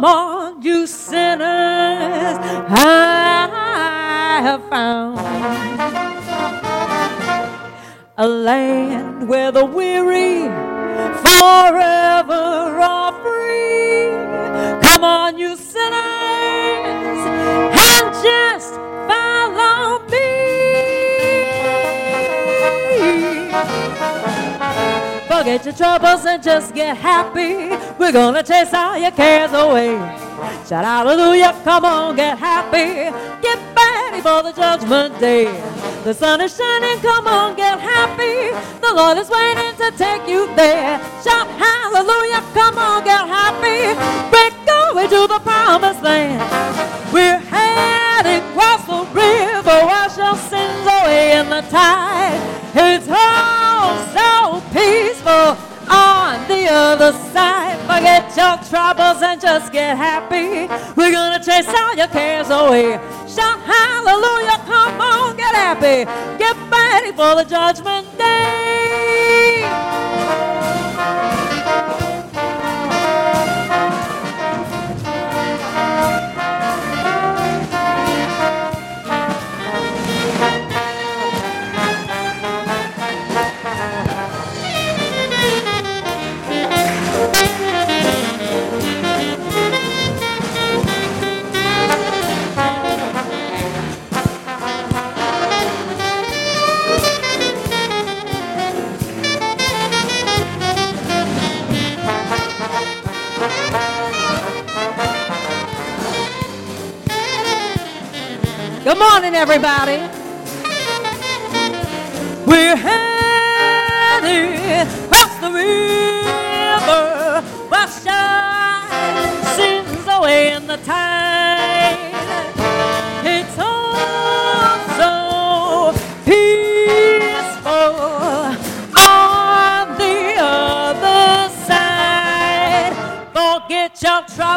Come on, you sinners. I have found a land where the weary forever are free. Come on, you Forget your troubles and just get happy. We're gonna chase all your cares away. Shout hallelujah, come on, get happy. Get ready for the judgment day. The sun is shining, come on, get happy. The Lord is waiting to take you there. Shout hallelujah, come on, get happy. We're going to the promised land. We're heading across the river, wash our sins away in the tide. It's all so peaceful on the other side. Forget your troubles and just get happy. We're gonna chase all your cares away. Shout hallelujah, come on, get happy. Get ready for the judgment day. Morning, everybody. We're heading across the river, wash our sins away in the tide.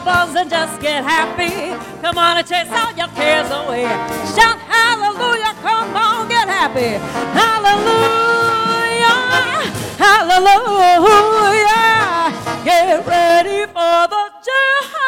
Troubles and just get happy. Come on and chase all your cares away. Shout hallelujah, come on, get happy. Hallelujah, hallelujah. Get ready for the judgment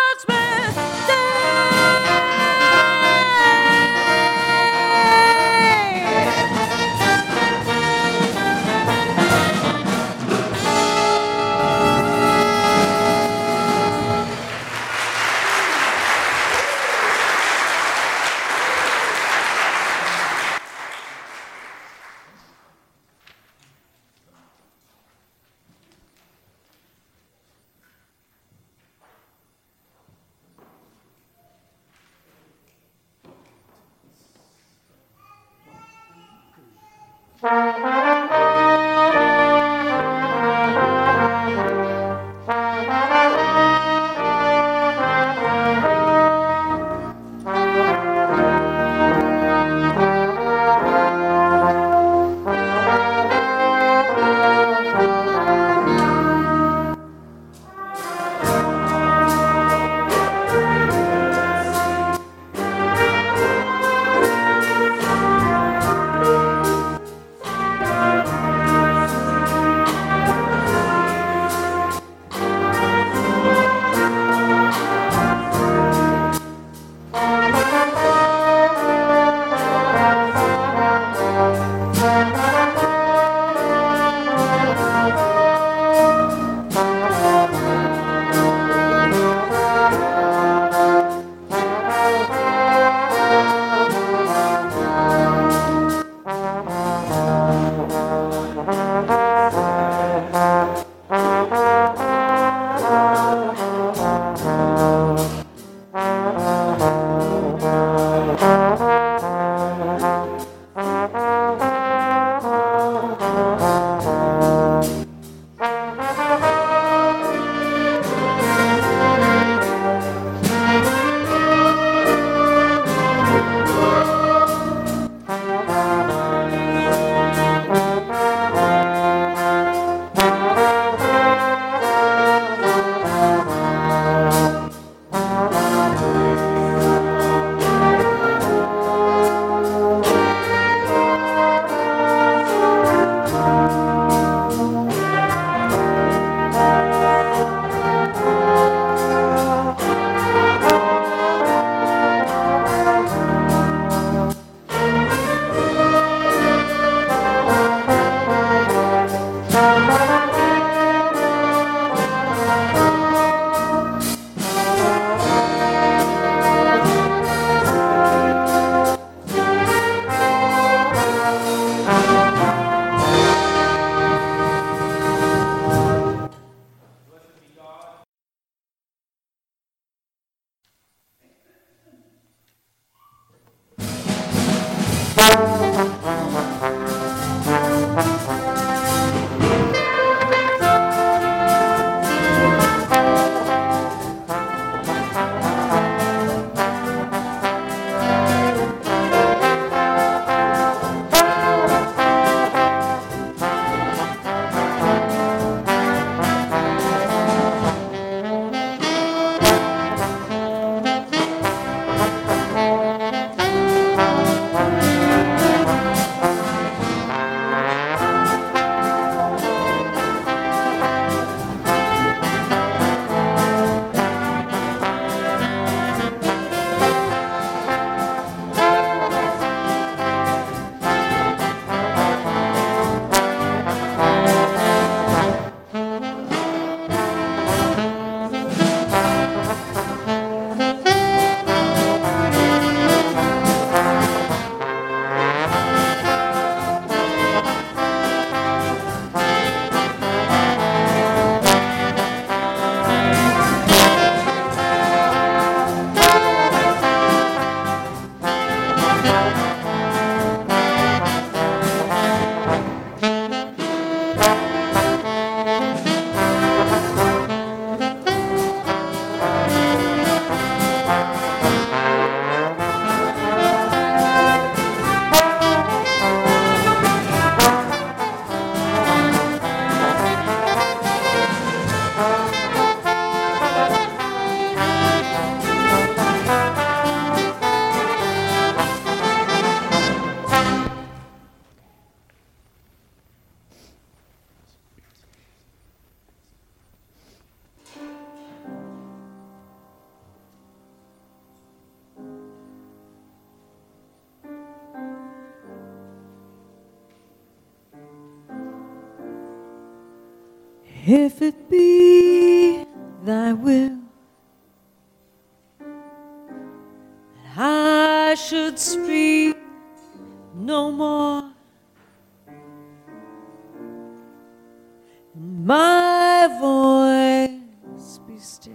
Voice be still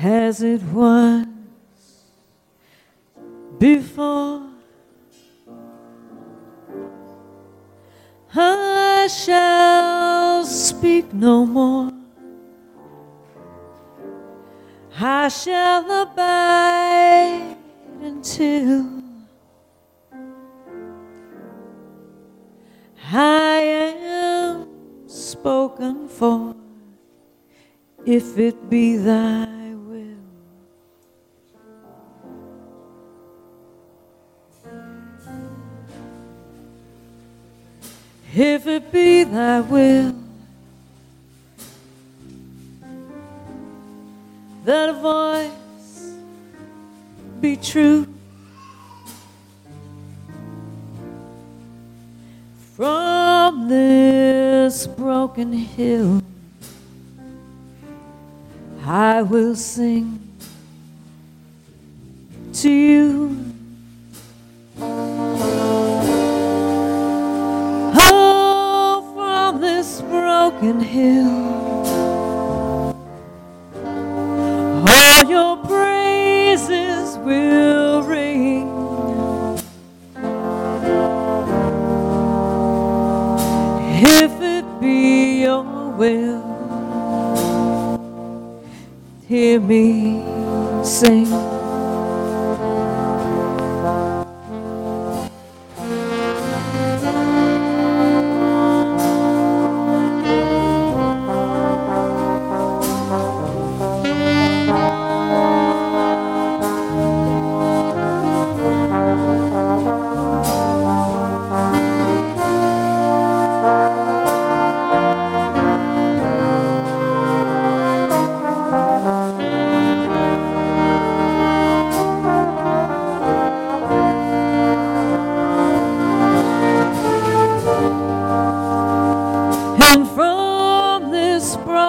as it was before. I shall speak no more. I shall abide until I am spoken for, if it be thy will. if it be thy will that voice be true from this broken hill. I will sing to you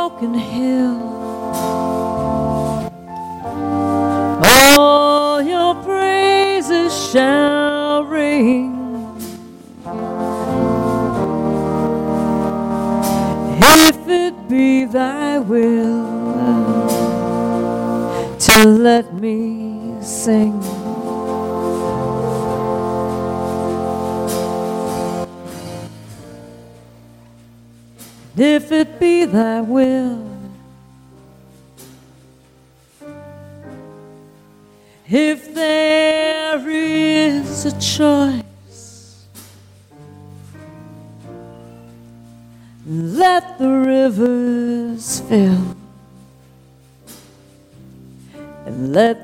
broken hill. All your praises shall ring. If it be thy will to let me sing. If it be thy will.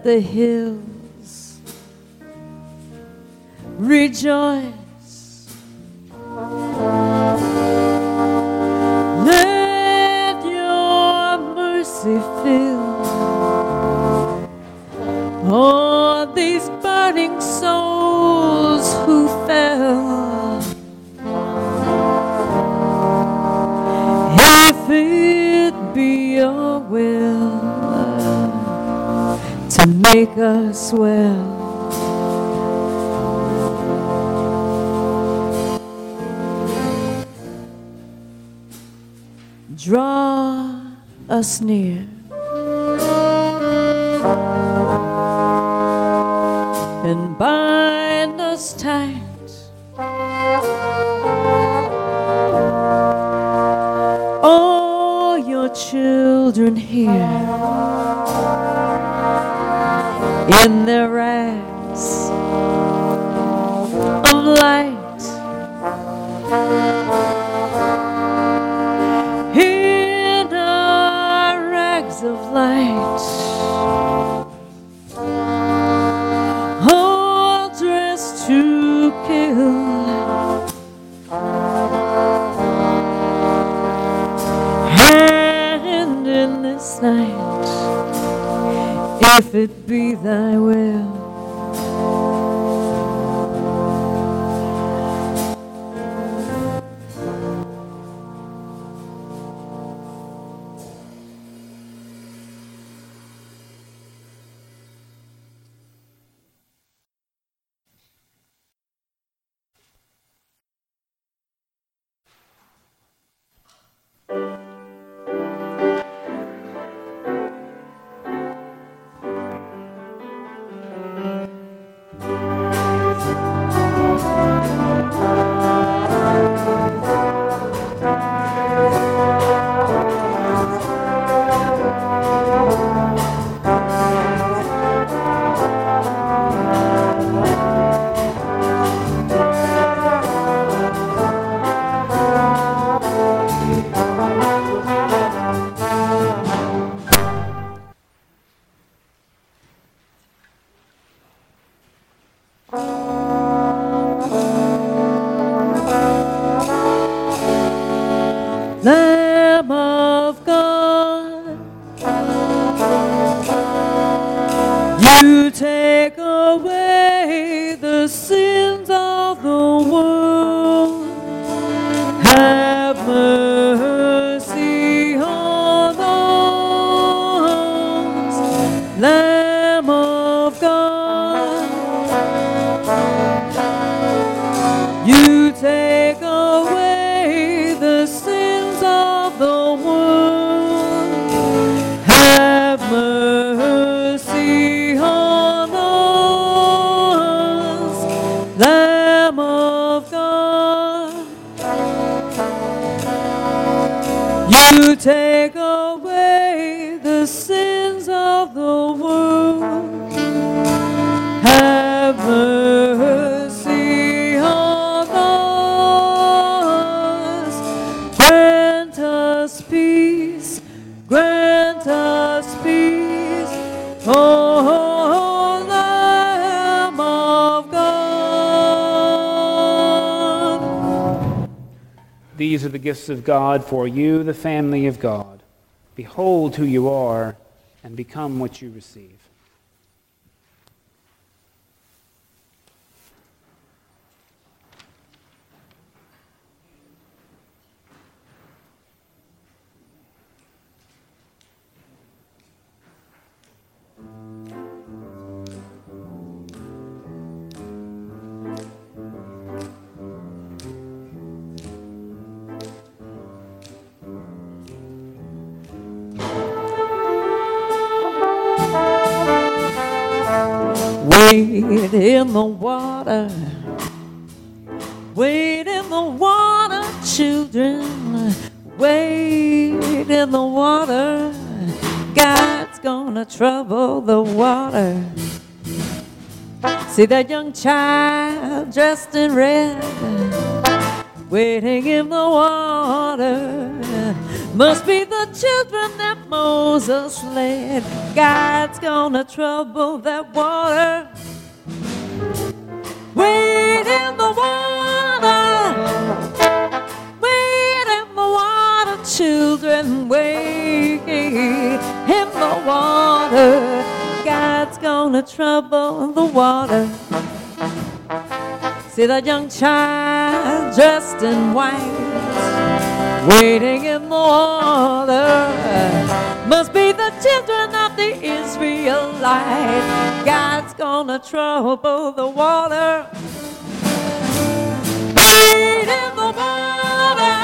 The hills rejoice. Make us well. Draw us near. And bind us tight. In the rags of light. In our rags of light, all dressed to kill. And in this night if it be thy will. Oh. These are the gifts of God for you, the family of God. Behold who you are, and become what you receive. Wade in the water. Wade in the water, children. Wade in the water. God's gonna trouble the water. See that young child dressed in red, waiting in the water. Must be the children that Moses led. God's gonna trouble that water. Wait in the water. Wait in the water, children. Wait in the water. God's gonna trouble the water. See that young child dressed in white, waiting in the water. Must be the children the Israelites. God's gonna trouble the water. Wait in the water.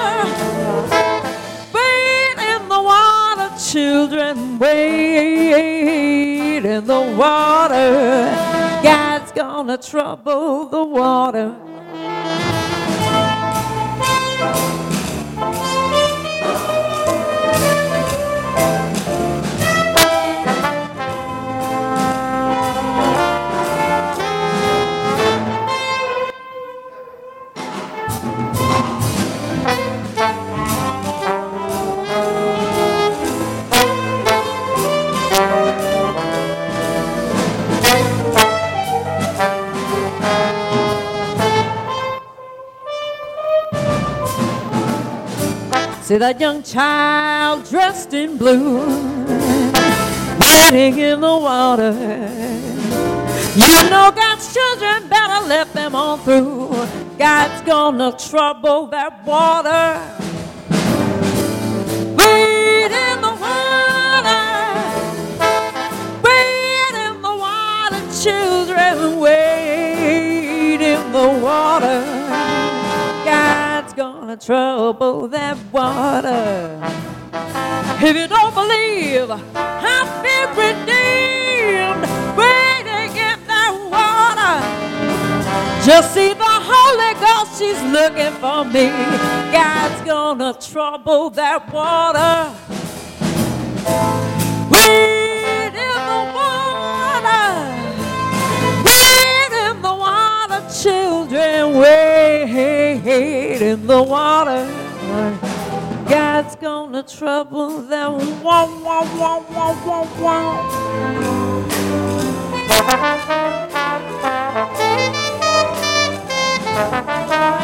Wait in the water, children. Wait in the water. God's gonna trouble the water. See that young child dressed in blue, waiting in the water. You know God's children better let them on through. God's gonna trouble that water. Trouble that water. If you don't believe I've been redeemed, waiting in that water. Just see the Holy Ghost, she's looking for me. God's gonna trouble that water. Wait in the water. Wait in the water, children. Wait in the water. God's gonna trouble them. Wah, wah, wah, wah, wah, wah.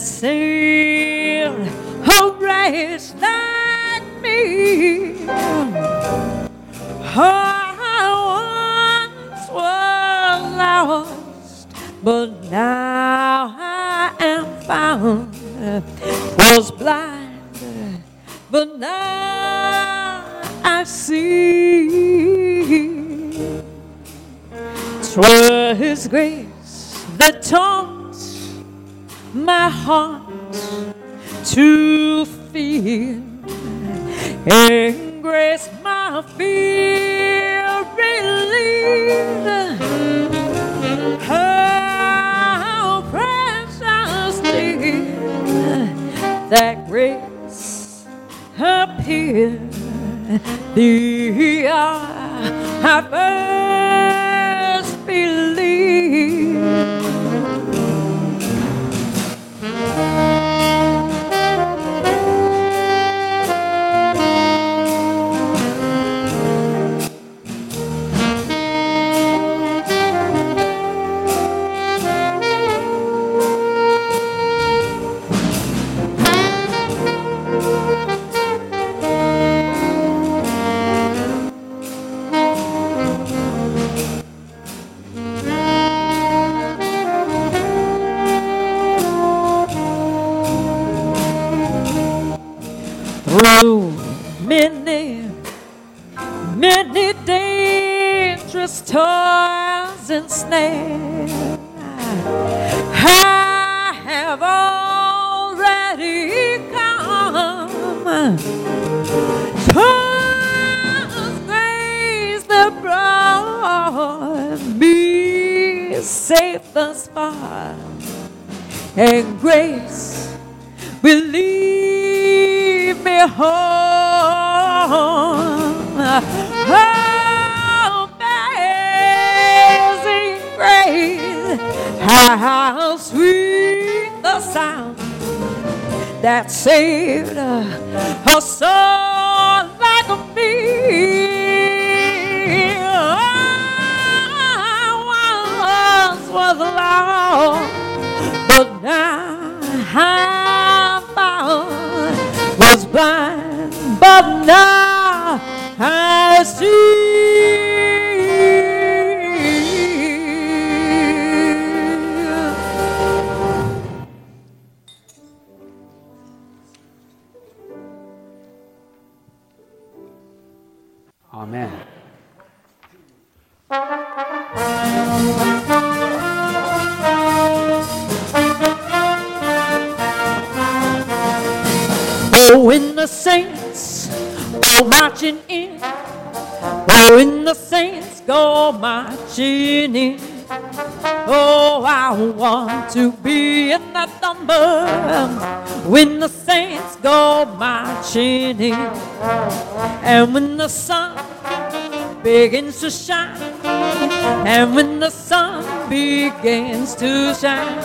That heart to feel, and grace my fear relieved. How precious did that grace appear the I first believed. Dangerous toils and snares. I have already come. Twas grace that brought me safe thus far, and grace will lead me home. Oh, grace, how sweet the sound that saved a soul like me. I once was lost, but now I'm found. Was blind, but now I see. Amen. Oh, when the saints go marching in. Oh, when the saints go marching in. Oh, I want to be in that number when the saints go marching in. And when the sun begins to shine, and when the sun begins to shine.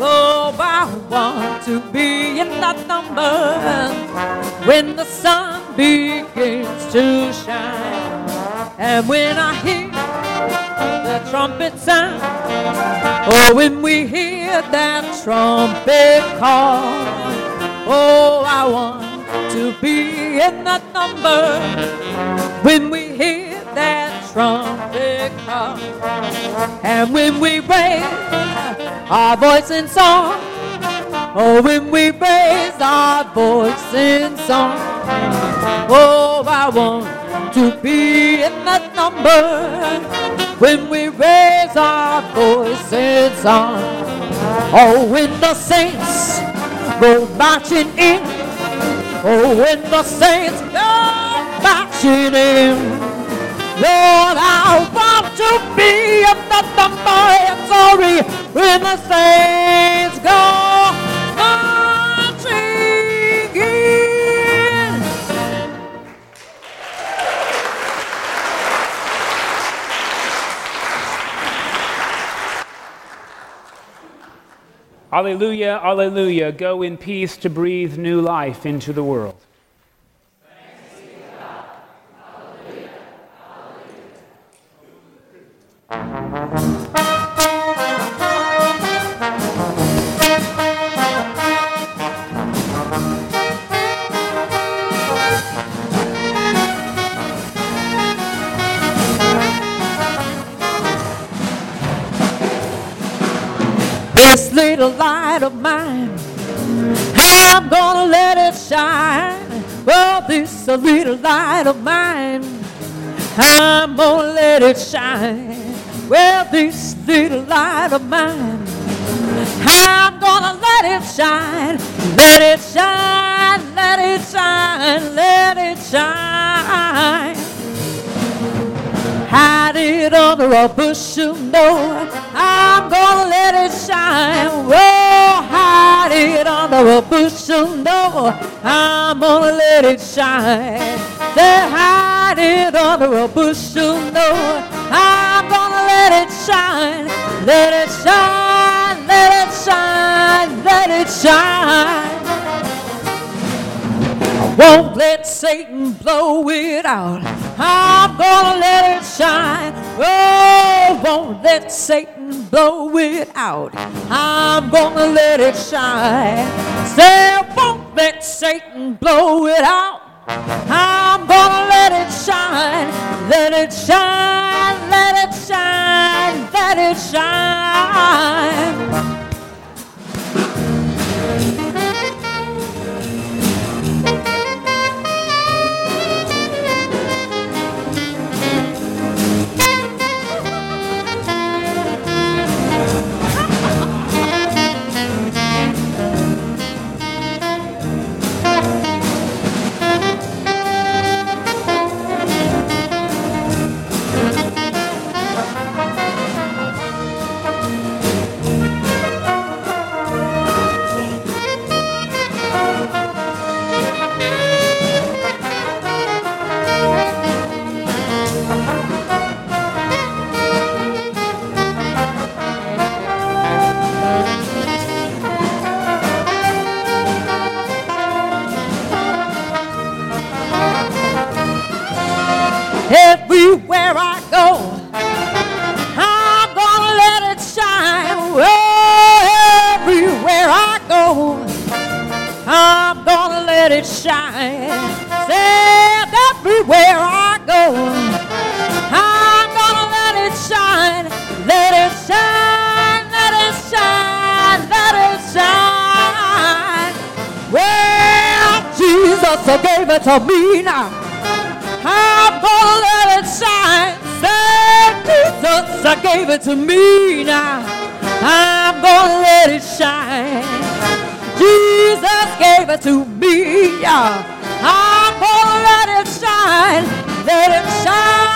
Oh, I want to be in that number when the sun begins to shine. And when I hear the trumpet sound, oh, when we hear that trumpet call, oh, I want to be in that number when we hear that trumpet call. And when we raise our voice in song, oh, when we raise our voice in song, oh, I want to be in that number when we raise our voice in song. Oh, when the saints go marching in, oh, when the saints go marching in. Lord, I want to be number and sorry when the saints go Alleluia, alleluia. Go in peace to breathe new life into the world. Little light of mine. I'm gonna let it shine. Well, this little light of mine. I'm gonna let it shine. Well, this little light of mine. I'm gonna let it shine. Let it shine. Let it shine. Let it shine. Hide it under a bushel, no. I'm gonna let it shine. Oh, hide it under a bushel, no. I'm gonna let it shine. Say, hide it under a bushel, no. I'm gonna let it shine. Let it shine. Let it shine. Let it shine. Won't let Satan blow it out. I'm gonna let it shine. Oh, won't let Satan blow it out. I'm gonna let it shine. Say, won't let Satan blow it out. I'm gonna let it shine. Let it shine. Let it shine. Let it shine. Everywhere I go. I'm gonna let it shine. Oh, everywhere I go. I'm gonna let it shine. Said everywhere I go. I'm gonna let it shine. Let it shine. Let it shine. Let it shine. Well, Jesus gave it to me now apple let it shine. Said Jesus, I gave it to me now. I'm gonna let it shine. Jesus gave it to me. Yeah. I'm gonna let it shine. Let it shine.